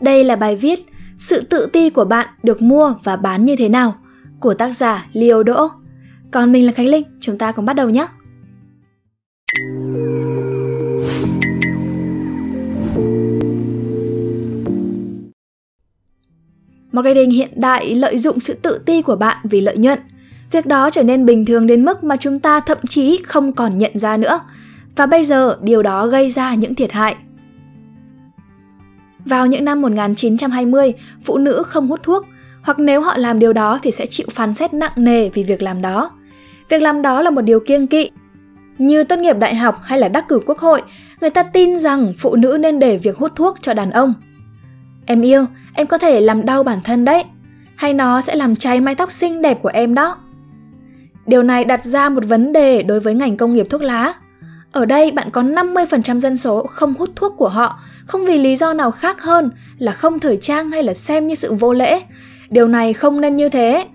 Đây là bài viết Sự tự ti của bạn được mua và bán như thế nào của tác giả Leo Đỗ. Còn mình là Khánh Linh, chúng ta cùng bắt đầu nhé. Marketing hiện đại lợi dụng sự tự ti của bạn vì lợi nhuận. Việc đó trở nên bình thường đến mức mà chúng ta thậm chí không còn nhận ra nữa. Và bây giờ điều đó gây ra những thiệt hại. Vào những năm 1920, phụ nữ không hút thuốc, hoặc nếu họ làm điều đó thì sẽ chịu phán xét nặng nề vì việc làm đó. Việc làm đó là một điều kiêng kỵ. Như tốt nghiệp đại học hay là đắc cử quốc hội, người ta tin rằng phụ nữ nên để việc hút thuốc cho đàn ông. Em yêu, em có thể làm đau bản thân đấy, hay nó sẽ làm cháy mái tóc xinh đẹp của em đó. Điều này đặt ra một vấn đề đối với ngành công nghiệp thuốc lá. Ở đây bạn có 50% dân số không hút thuốc của họ, không vì lý do nào khác hơn là không thời trang hay là xem như sự vô lễ. Điều này không nên như thế.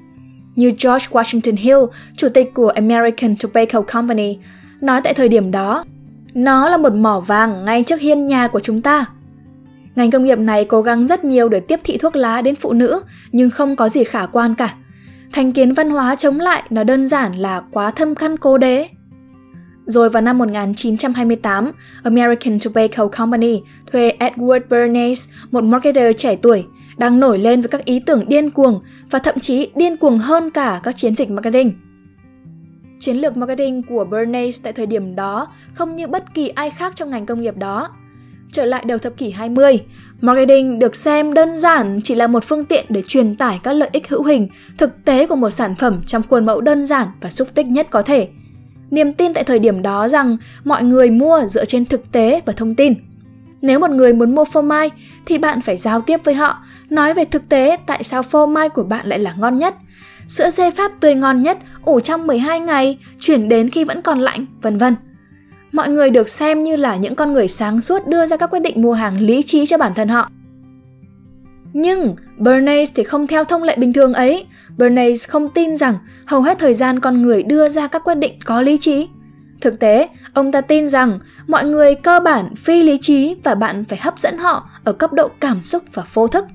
Như George Washington Hill, chủ tịch của American Tobacco Company, nói tại thời điểm đó, nó là một mỏ vàng ngay trước hiên nhà của chúng ta. Ngành công nghiệp này cố gắng rất nhiều để tiếp thị thuốc lá đến phụ nữ, nhưng không có gì khả quan cả. Thành kiến văn hóa chống lại nó đơn giản là quá thâm căn cố đế. Rồi vào năm 1928, American Tobacco Company thuê Edward Bernays, một marketer trẻ tuổi, đang nổi lên với các ý tưởng điên cuồng và thậm chí điên cuồng hơn cả các chiến dịch marketing. Chiến lược marketing của Bernays tại thời điểm đó không như bất kỳ ai khác trong ngành công nghiệp đó. Trở lại đầu thập kỷ 20, marketing được xem đơn giản chỉ là một phương tiện để truyền tải các lợi ích hữu hình, thực tế của một sản phẩm trong khuôn mẫu đơn giản và xúc tích nhất có thể. Niềm tin tại thời điểm đó rằng mọi người mua dựa trên thực tế và thông tin. Nếu một người muốn mua phô mai thì bạn phải giao tiếp với họ, nói về thực tế tại sao phô mai của bạn lại là ngon nhất. Sữa dê Pháp tươi ngon nhất, ủ trong 12 ngày, chuyển đến khi vẫn còn lạnh, vân vân mọi người được xem như là những con người sáng suốt đưa ra các quyết định mua hàng lý trí cho bản thân họ. Nhưng Bernays thì không theo thông lệ bình thường ấy. Bernays không tin rằng hầu hết thời gian con người đưa ra các quyết định có lý trí. Thực tế, ông ta tin rằng mọi người cơ bản phi lý trí và bạn phải hấp dẫn họ ở cấp độ cảm xúc và vô thức.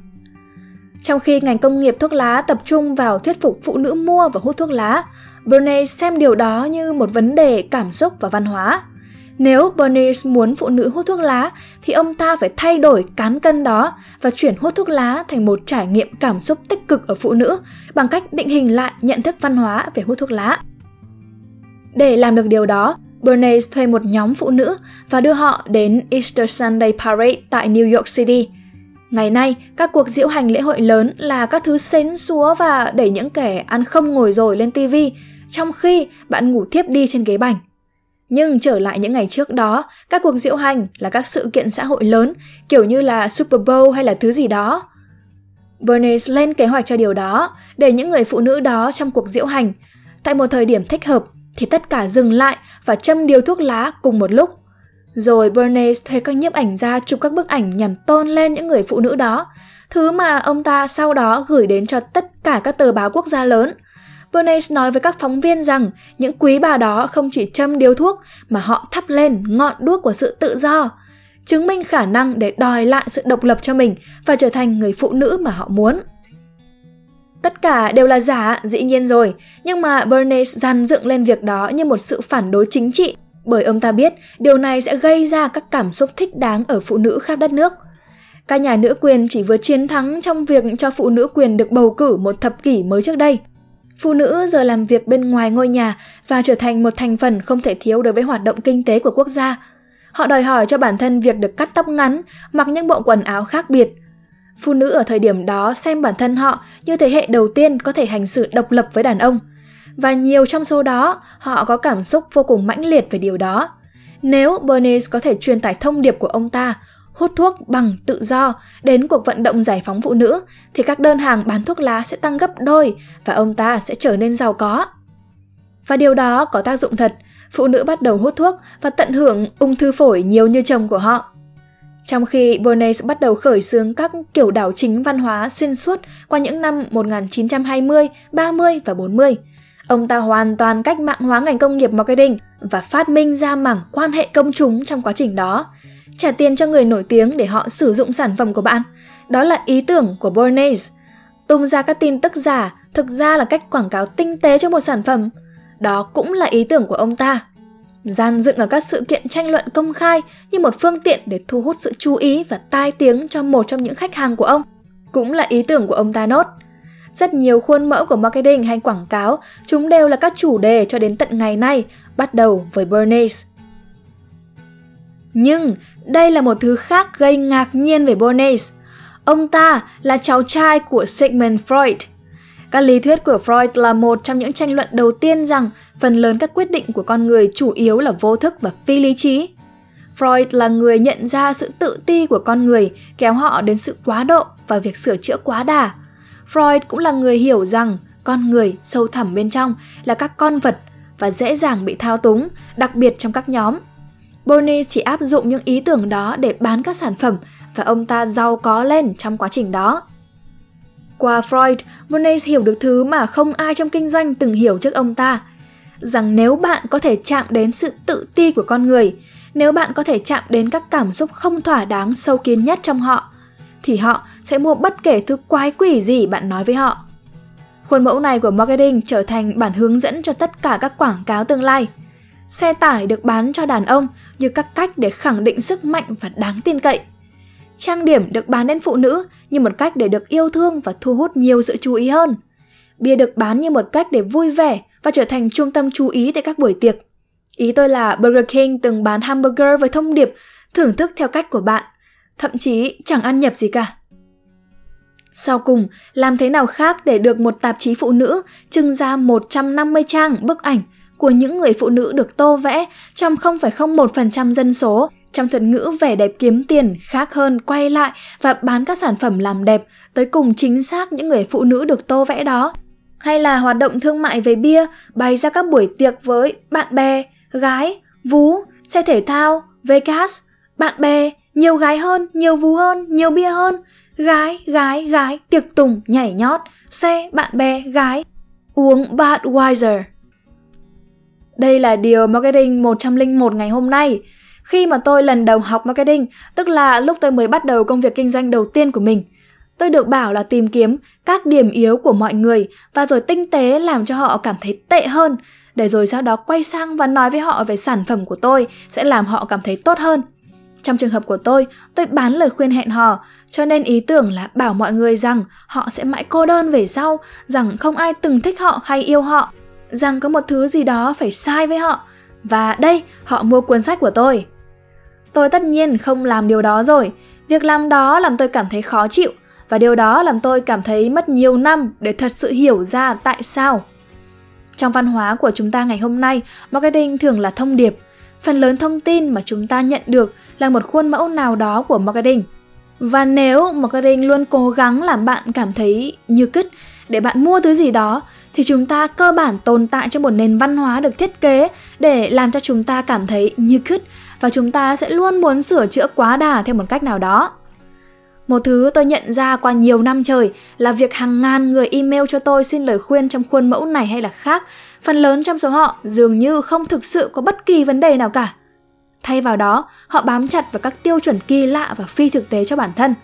Trong khi ngành công nghiệp thuốc lá tập trung vào thuyết phục phụ nữ mua và hút thuốc lá, Bernays xem điều đó như một vấn đề cảm xúc và văn hóa. Nếu Bernice muốn phụ nữ hút thuốc lá thì ông ta phải thay đổi cán cân đó và chuyển hút thuốc lá thành một trải nghiệm cảm xúc tích cực ở phụ nữ bằng cách định hình lại nhận thức văn hóa về hút thuốc lá. Để làm được điều đó, Bernays thuê một nhóm phụ nữ và đưa họ đến Easter Sunday Parade tại New York City. Ngày nay, các cuộc diễu hành lễ hội lớn là các thứ xến xúa và đẩy những kẻ ăn không ngồi rồi lên TV, trong khi bạn ngủ thiếp đi trên ghế bành. Nhưng trở lại những ngày trước đó, các cuộc diễu hành là các sự kiện xã hội lớn, kiểu như là Super Bowl hay là thứ gì đó. Bernays lên kế hoạch cho điều đó, để những người phụ nữ đó trong cuộc diễu hành. Tại một thời điểm thích hợp, thì tất cả dừng lại và châm điều thuốc lá cùng một lúc. Rồi Bernays thuê các nhiếp ảnh ra chụp các bức ảnh nhằm tôn lên những người phụ nữ đó, thứ mà ông ta sau đó gửi đến cho tất cả các tờ báo quốc gia lớn – Bernays nói với các phóng viên rằng những quý bà đó không chỉ châm điếu thuốc mà họ thắp lên ngọn đuốc của sự tự do, chứng minh khả năng để đòi lại sự độc lập cho mình và trở thành người phụ nữ mà họ muốn. Tất cả đều là giả, dĩ nhiên rồi, nhưng mà Bernays dàn dựng lên việc đó như một sự phản đối chính trị, bởi ông ta biết điều này sẽ gây ra các cảm xúc thích đáng ở phụ nữ khắp đất nước. Các nhà nữ quyền chỉ vừa chiến thắng trong việc cho phụ nữ quyền được bầu cử một thập kỷ mới trước đây – Phụ nữ giờ làm việc bên ngoài ngôi nhà và trở thành một thành phần không thể thiếu đối với hoạt động kinh tế của quốc gia. Họ đòi hỏi cho bản thân việc được cắt tóc ngắn, mặc những bộ quần áo khác biệt. Phụ nữ ở thời điểm đó xem bản thân họ như thế hệ đầu tiên có thể hành xử độc lập với đàn ông. Và nhiều trong số đó, họ có cảm xúc vô cùng mãnh liệt về điều đó. Nếu Bernice có thể truyền tải thông điệp của ông ta, hút thuốc bằng tự do đến cuộc vận động giải phóng phụ nữ thì các đơn hàng bán thuốc lá sẽ tăng gấp đôi và ông ta sẽ trở nên giàu có. Và điều đó có tác dụng thật, phụ nữ bắt đầu hút thuốc và tận hưởng ung thư phổi nhiều như chồng của họ. Trong khi Bernays bắt đầu khởi xướng các kiểu đảo chính văn hóa xuyên suốt qua những năm 1920, 30 và 40, ông ta hoàn toàn cách mạng hóa ngành công nghiệp marketing và phát minh ra mảng quan hệ công chúng trong quá trình đó, trả tiền cho người nổi tiếng để họ sử dụng sản phẩm của bạn. Đó là ý tưởng của Bernays. Tung ra các tin tức giả thực ra là cách quảng cáo tinh tế cho một sản phẩm. Đó cũng là ý tưởng của ông ta. Gian dựng ở các sự kiện tranh luận công khai như một phương tiện để thu hút sự chú ý và tai tiếng cho một trong những khách hàng của ông. Cũng là ý tưởng của ông ta nốt. Rất nhiều khuôn mẫu của marketing hay quảng cáo, chúng đều là các chủ đề cho đến tận ngày nay, bắt đầu với Bernays. Nhưng đây là một thứ khác gây ngạc nhiên về Bernays. Ông ta là cháu trai của Sigmund Freud. Các lý thuyết của Freud là một trong những tranh luận đầu tiên rằng phần lớn các quyết định của con người chủ yếu là vô thức và phi lý trí. Freud là người nhận ra sự tự ti của con người kéo họ đến sự quá độ và việc sửa chữa quá đà. Freud cũng là người hiểu rằng con người sâu thẳm bên trong là các con vật và dễ dàng bị thao túng, đặc biệt trong các nhóm. Bonnie chỉ áp dụng những ý tưởng đó để bán các sản phẩm và ông ta giàu có lên trong quá trình đó. Qua Freud, Bernays hiểu được thứ mà không ai trong kinh doanh từng hiểu trước ông ta, rằng nếu bạn có thể chạm đến sự tự ti của con người, nếu bạn có thể chạm đến các cảm xúc không thỏa đáng sâu kín nhất trong họ, thì họ sẽ mua bất kể thứ quái quỷ gì bạn nói với họ. Khuôn mẫu này của marketing trở thành bản hướng dẫn cho tất cả các quảng cáo tương lai. Xe tải được bán cho đàn ông như các cách để khẳng định sức mạnh và đáng tin cậy. Trang điểm được bán đến phụ nữ như một cách để được yêu thương và thu hút nhiều sự chú ý hơn. Bia được bán như một cách để vui vẻ và trở thành trung tâm chú ý tại các buổi tiệc. Ý tôi là Burger King từng bán hamburger với thông điệp thưởng thức theo cách của bạn, thậm chí chẳng ăn nhập gì cả. Sau cùng, làm thế nào khác để được một tạp chí phụ nữ trưng ra 150 trang bức ảnh của những người phụ nữ được tô vẽ trong 0,01% dân số trong thuật ngữ vẻ đẹp kiếm tiền khác hơn quay lại và bán các sản phẩm làm đẹp tới cùng chính xác những người phụ nữ được tô vẽ đó. Hay là hoạt động thương mại về bia bày ra các buổi tiệc với bạn bè, gái, vú, xe thể thao, Vegas, bạn bè, nhiều gái hơn, nhiều vú hơn, nhiều bia hơn, gái, gái, gái, tiệc tùng, nhảy nhót, xe, bạn bè, gái, uống Budweiser. Đây là điều marketing 101 ngày hôm nay. Khi mà tôi lần đầu học marketing, tức là lúc tôi mới bắt đầu công việc kinh doanh đầu tiên của mình, tôi được bảo là tìm kiếm các điểm yếu của mọi người và rồi tinh tế làm cho họ cảm thấy tệ hơn, để rồi sau đó quay sang và nói với họ về sản phẩm của tôi sẽ làm họ cảm thấy tốt hơn. Trong trường hợp của tôi, tôi bán lời khuyên hẹn hò, cho nên ý tưởng là bảo mọi người rằng họ sẽ mãi cô đơn về sau, rằng không ai từng thích họ hay yêu họ, rằng có một thứ gì đó phải sai với họ. Và đây, họ mua cuốn sách của tôi. Tôi tất nhiên không làm điều đó rồi. Việc làm đó làm tôi cảm thấy khó chịu và điều đó làm tôi cảm thấy mất nhiều năm để thật sự hiểu ra tại sao. Trong văn hóa của chúng ta ngày hôm nay, marketing thường là thông điệp. Phần lớn thông tin mà chúng ta nhận được là một khuôn mẫu nào đó của marketing. Và nếu marketing luôn cố gắng làm bạn cảm thấy như kích để bạn mua thứ gì đó thì chúng ta cơ bản tồn tại trong một nền văn hóa được thiết kế để làm cho chúng ta cảm thấy như khứt và chúng ta sẽ luôn muốn sửa chữa quá đà theo một cách nào đó. Một thứ tôi nhận ra qua nhiều năm trời là việc hàng ngàn người email cho tôi xin lời khuyên trong khuôn mẫu này hay là khác, phần lớn trong số họ dường như không thực sự có bất kỳ vấn đề nào cả. Thay vào đó, họ bám chặt vào các tiêu chuẩn kỳ lạ và phi thực tế cho bản thân.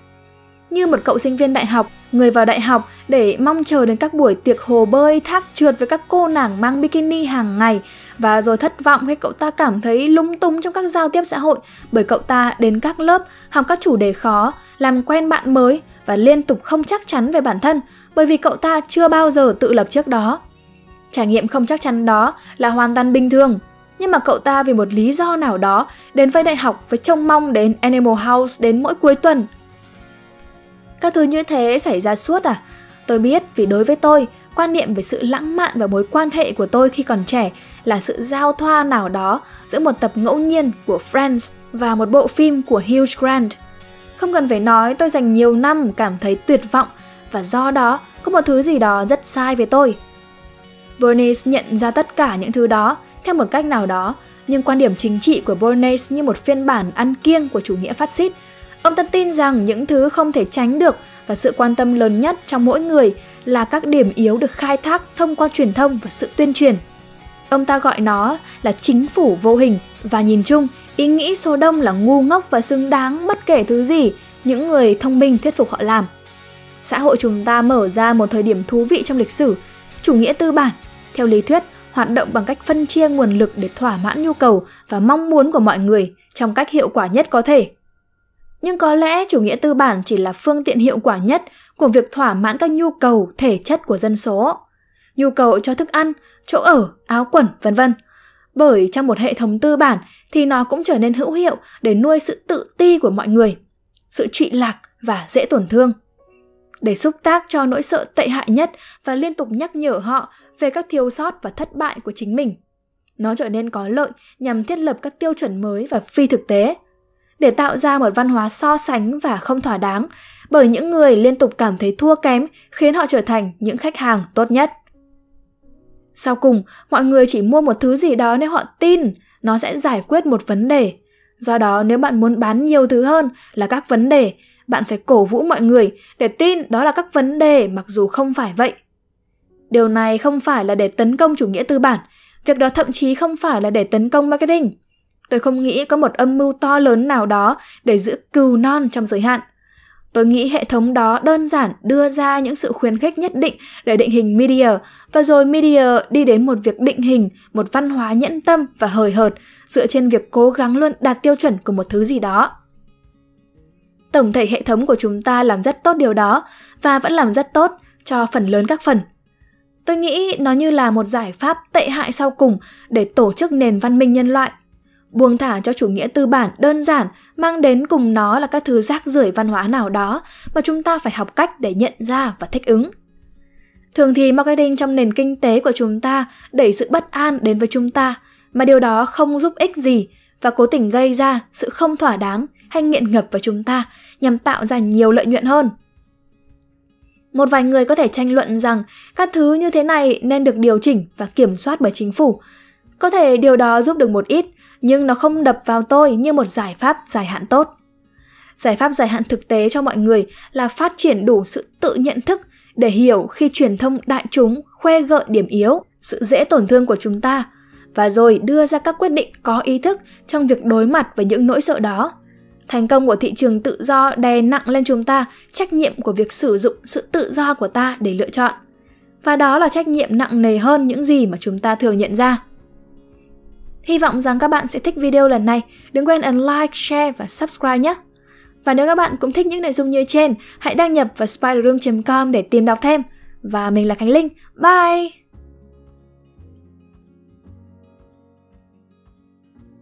Như một cậu sinh viên đại học, người vào đại học để mong chờ đến các buổi tiệc hồ bơi thác trượt với các cô nàng mang bikini hàng ngày và rồi thất vọng khi cậu ta cảm thấy lung túng trong các giao tiếp xã hội bởi cậu ta đến các lớp học các chủ đề khó, làm quen bạn mới và liên tục không chắc chắn về bản thân bởi vì cậu ta chưa bao giờ tự lập trước đó. Trải nghiệm không chắc chắn đó là hoàn toàn bình thường, nhưng mà cậu ta vì một lý do nào đó đến với đại học với trông mong đến Animal House đến mỗi cuối tuần. Các thứ như thế xảy ra suốt à? Tôi biết vì đối với tôi, quan niệm về sự lãng mạn và mối quan hệ của tôi khi còn trẻ là sự giao thoa nào đó giữa một tập ngẫu nhiên của Friends và một bộ phim của Hugh Grant. Không cần phải nói tôi dành nhiều năm cảm thấy tuyệt vọng và do đó có một thứ gì đó rất sai về tôi. Bernays nhận ra tất cả những thứ đó theo một cách nào đó, nhưng quan điểm chính trị của Bernays như một phiên bản ăn kiêng của chủ nghĩa phát xít. Ông ta tin rằng những thứ không thể tránh được và sự quan tâm lớn nhất trong mỗi người là các điểm yếu được khai thác thông qua truyền thông và sự tuyên truyền. Ông ta gọi nó là chính phủ vô hình và nhìn chung, Ý nghĩ số đông là ngu ngốc và xứng đáng bất kể thứ gì những người thông minh thuyết phục họ làm. Xã hội chúng ta mở ra một thời điểm thú vị trong lịch sử, chủ nghĩa tư bản, theo lý thuyết, hoạt động bằng cách phân chia nguồn lực để thỏa mãn nhu cầu và mong muốn của mọi người trong cách hiệu quả nhất có thể. Nhưng có lẽ chủ nghĩa tư bản chỉ là phương tiện hiệu quả nhất của việc thỏa mãn các nhu cầu thể chất của dân số. Nhu cầu cho thức ăn, chỗ ở, áo quần, vân vân. Bởi trong một hệ thống tư bản thì nó cũng trở nên hữu hiệu để nuôi sự tự ti của mọi người, sự trụy lạc và dễ tổn thương. Để xúc tác cho nỗi sợ tệ hại nhất và liên tục nhắc nhở họ về các thiếu sót và thất bại của chính mình. Nó trở nên có lợi nhằm thiết lập các tiêu chuẩn mới và phi thực tế, để tạo ra một văn hóa so sánh và không thỏa đáng, bởi những người liên tục cảm thấy thua kém khiến họ trở thành những khách hàng tốt nhất. Sau cùng, mọi người chỉ mua một thứ gì đó nếu họ tin nó sẽ giải quyết một vấn đề. Do đó, nếu bạn muốn bán nhiều thứ hơn là các vấn đề, bạn phải cổ vũ mọi người để tin đó là các vấn đề mặc dù không phải vậy. Điều này không phải là để tấn công chủ nghĩa tư bản, việc đó thậm chí không phải là để tấn công marketing. Tôi không nghĩ có một âm mưu to lớn nào đó để giữ cừu non trong giới hạn. Tôi nghĩ hệ thống đó đơn giản đưa ra những sự khuyến khích nhất định để định hình media, và rồi media đi đến một việc định hình, một văn hóa nhẫn tâm và hời hợt, dựa trên việc cố gắng luôn đạt tiêu chuẩn của một thứ gì đó. Tổng thể hệ thống của chúng ta làm rất tốt điều đó, và vẫn làm rất tốt cho phần lớn các phần. Tôi nghĩ nó như là một giải pháp tệ hại sau cùng để tổ chức nền văn minh nhân loại. Buông thả cho chủ nghĩa tư bản đơn giản mang đến cùng nó là các thứ rác rưởi văn hóa nào đó mà chúng ta phải học cách để nhận ra và thích ứng. Thường thì marketing trong nền kinh tế của chúng ta đẩy sự bất an đến với chúng ta, mà điều đó không giúp ích gì và cố tình gây ra sự không thỏa đáng hay nghiện ngập vào chúng ta nhằm tạo ra nhiều lợi nhuận hơn. Một vài người có thể tranh luận rằng các thứ như thế này nên được điều chỉnh và kiểm soát bởi chính phủ. Có thể điều đó giúp được một ít, nhưng nó không đập vào tôi như một giải pháp dài hạn tốt. Giải pháp dài hạn thực tế cho mọi người là phát triển đủ sự tự nhận thức để hiểu khi truyền thông đại chúng khoe gợi điểm yếu, sự dễ tổn thương của chúng ta và rồi đưa ra các quyết định có ý thức trong việc đối mặt với những nỗi sợ đó Thành công của thị trường tự do đè nặng lên chúng ta trách nhiệm của việc sử dụng sự tự do của ta để lựa chọn. Và đó là trách nhiệm nặng nề hơn những gì mà chúng ta thường nhận ra. Hy vọng rằng các bạn sẽ thích video lần này. Đừng quên ấn like, share và subscribe nhé. Và nếu các bạn cũng thích những nội dung như trên, hãy đăng nhập vào spiderroom.com để tìm đọc thêm. Và mình là Khánh Linh. Bye!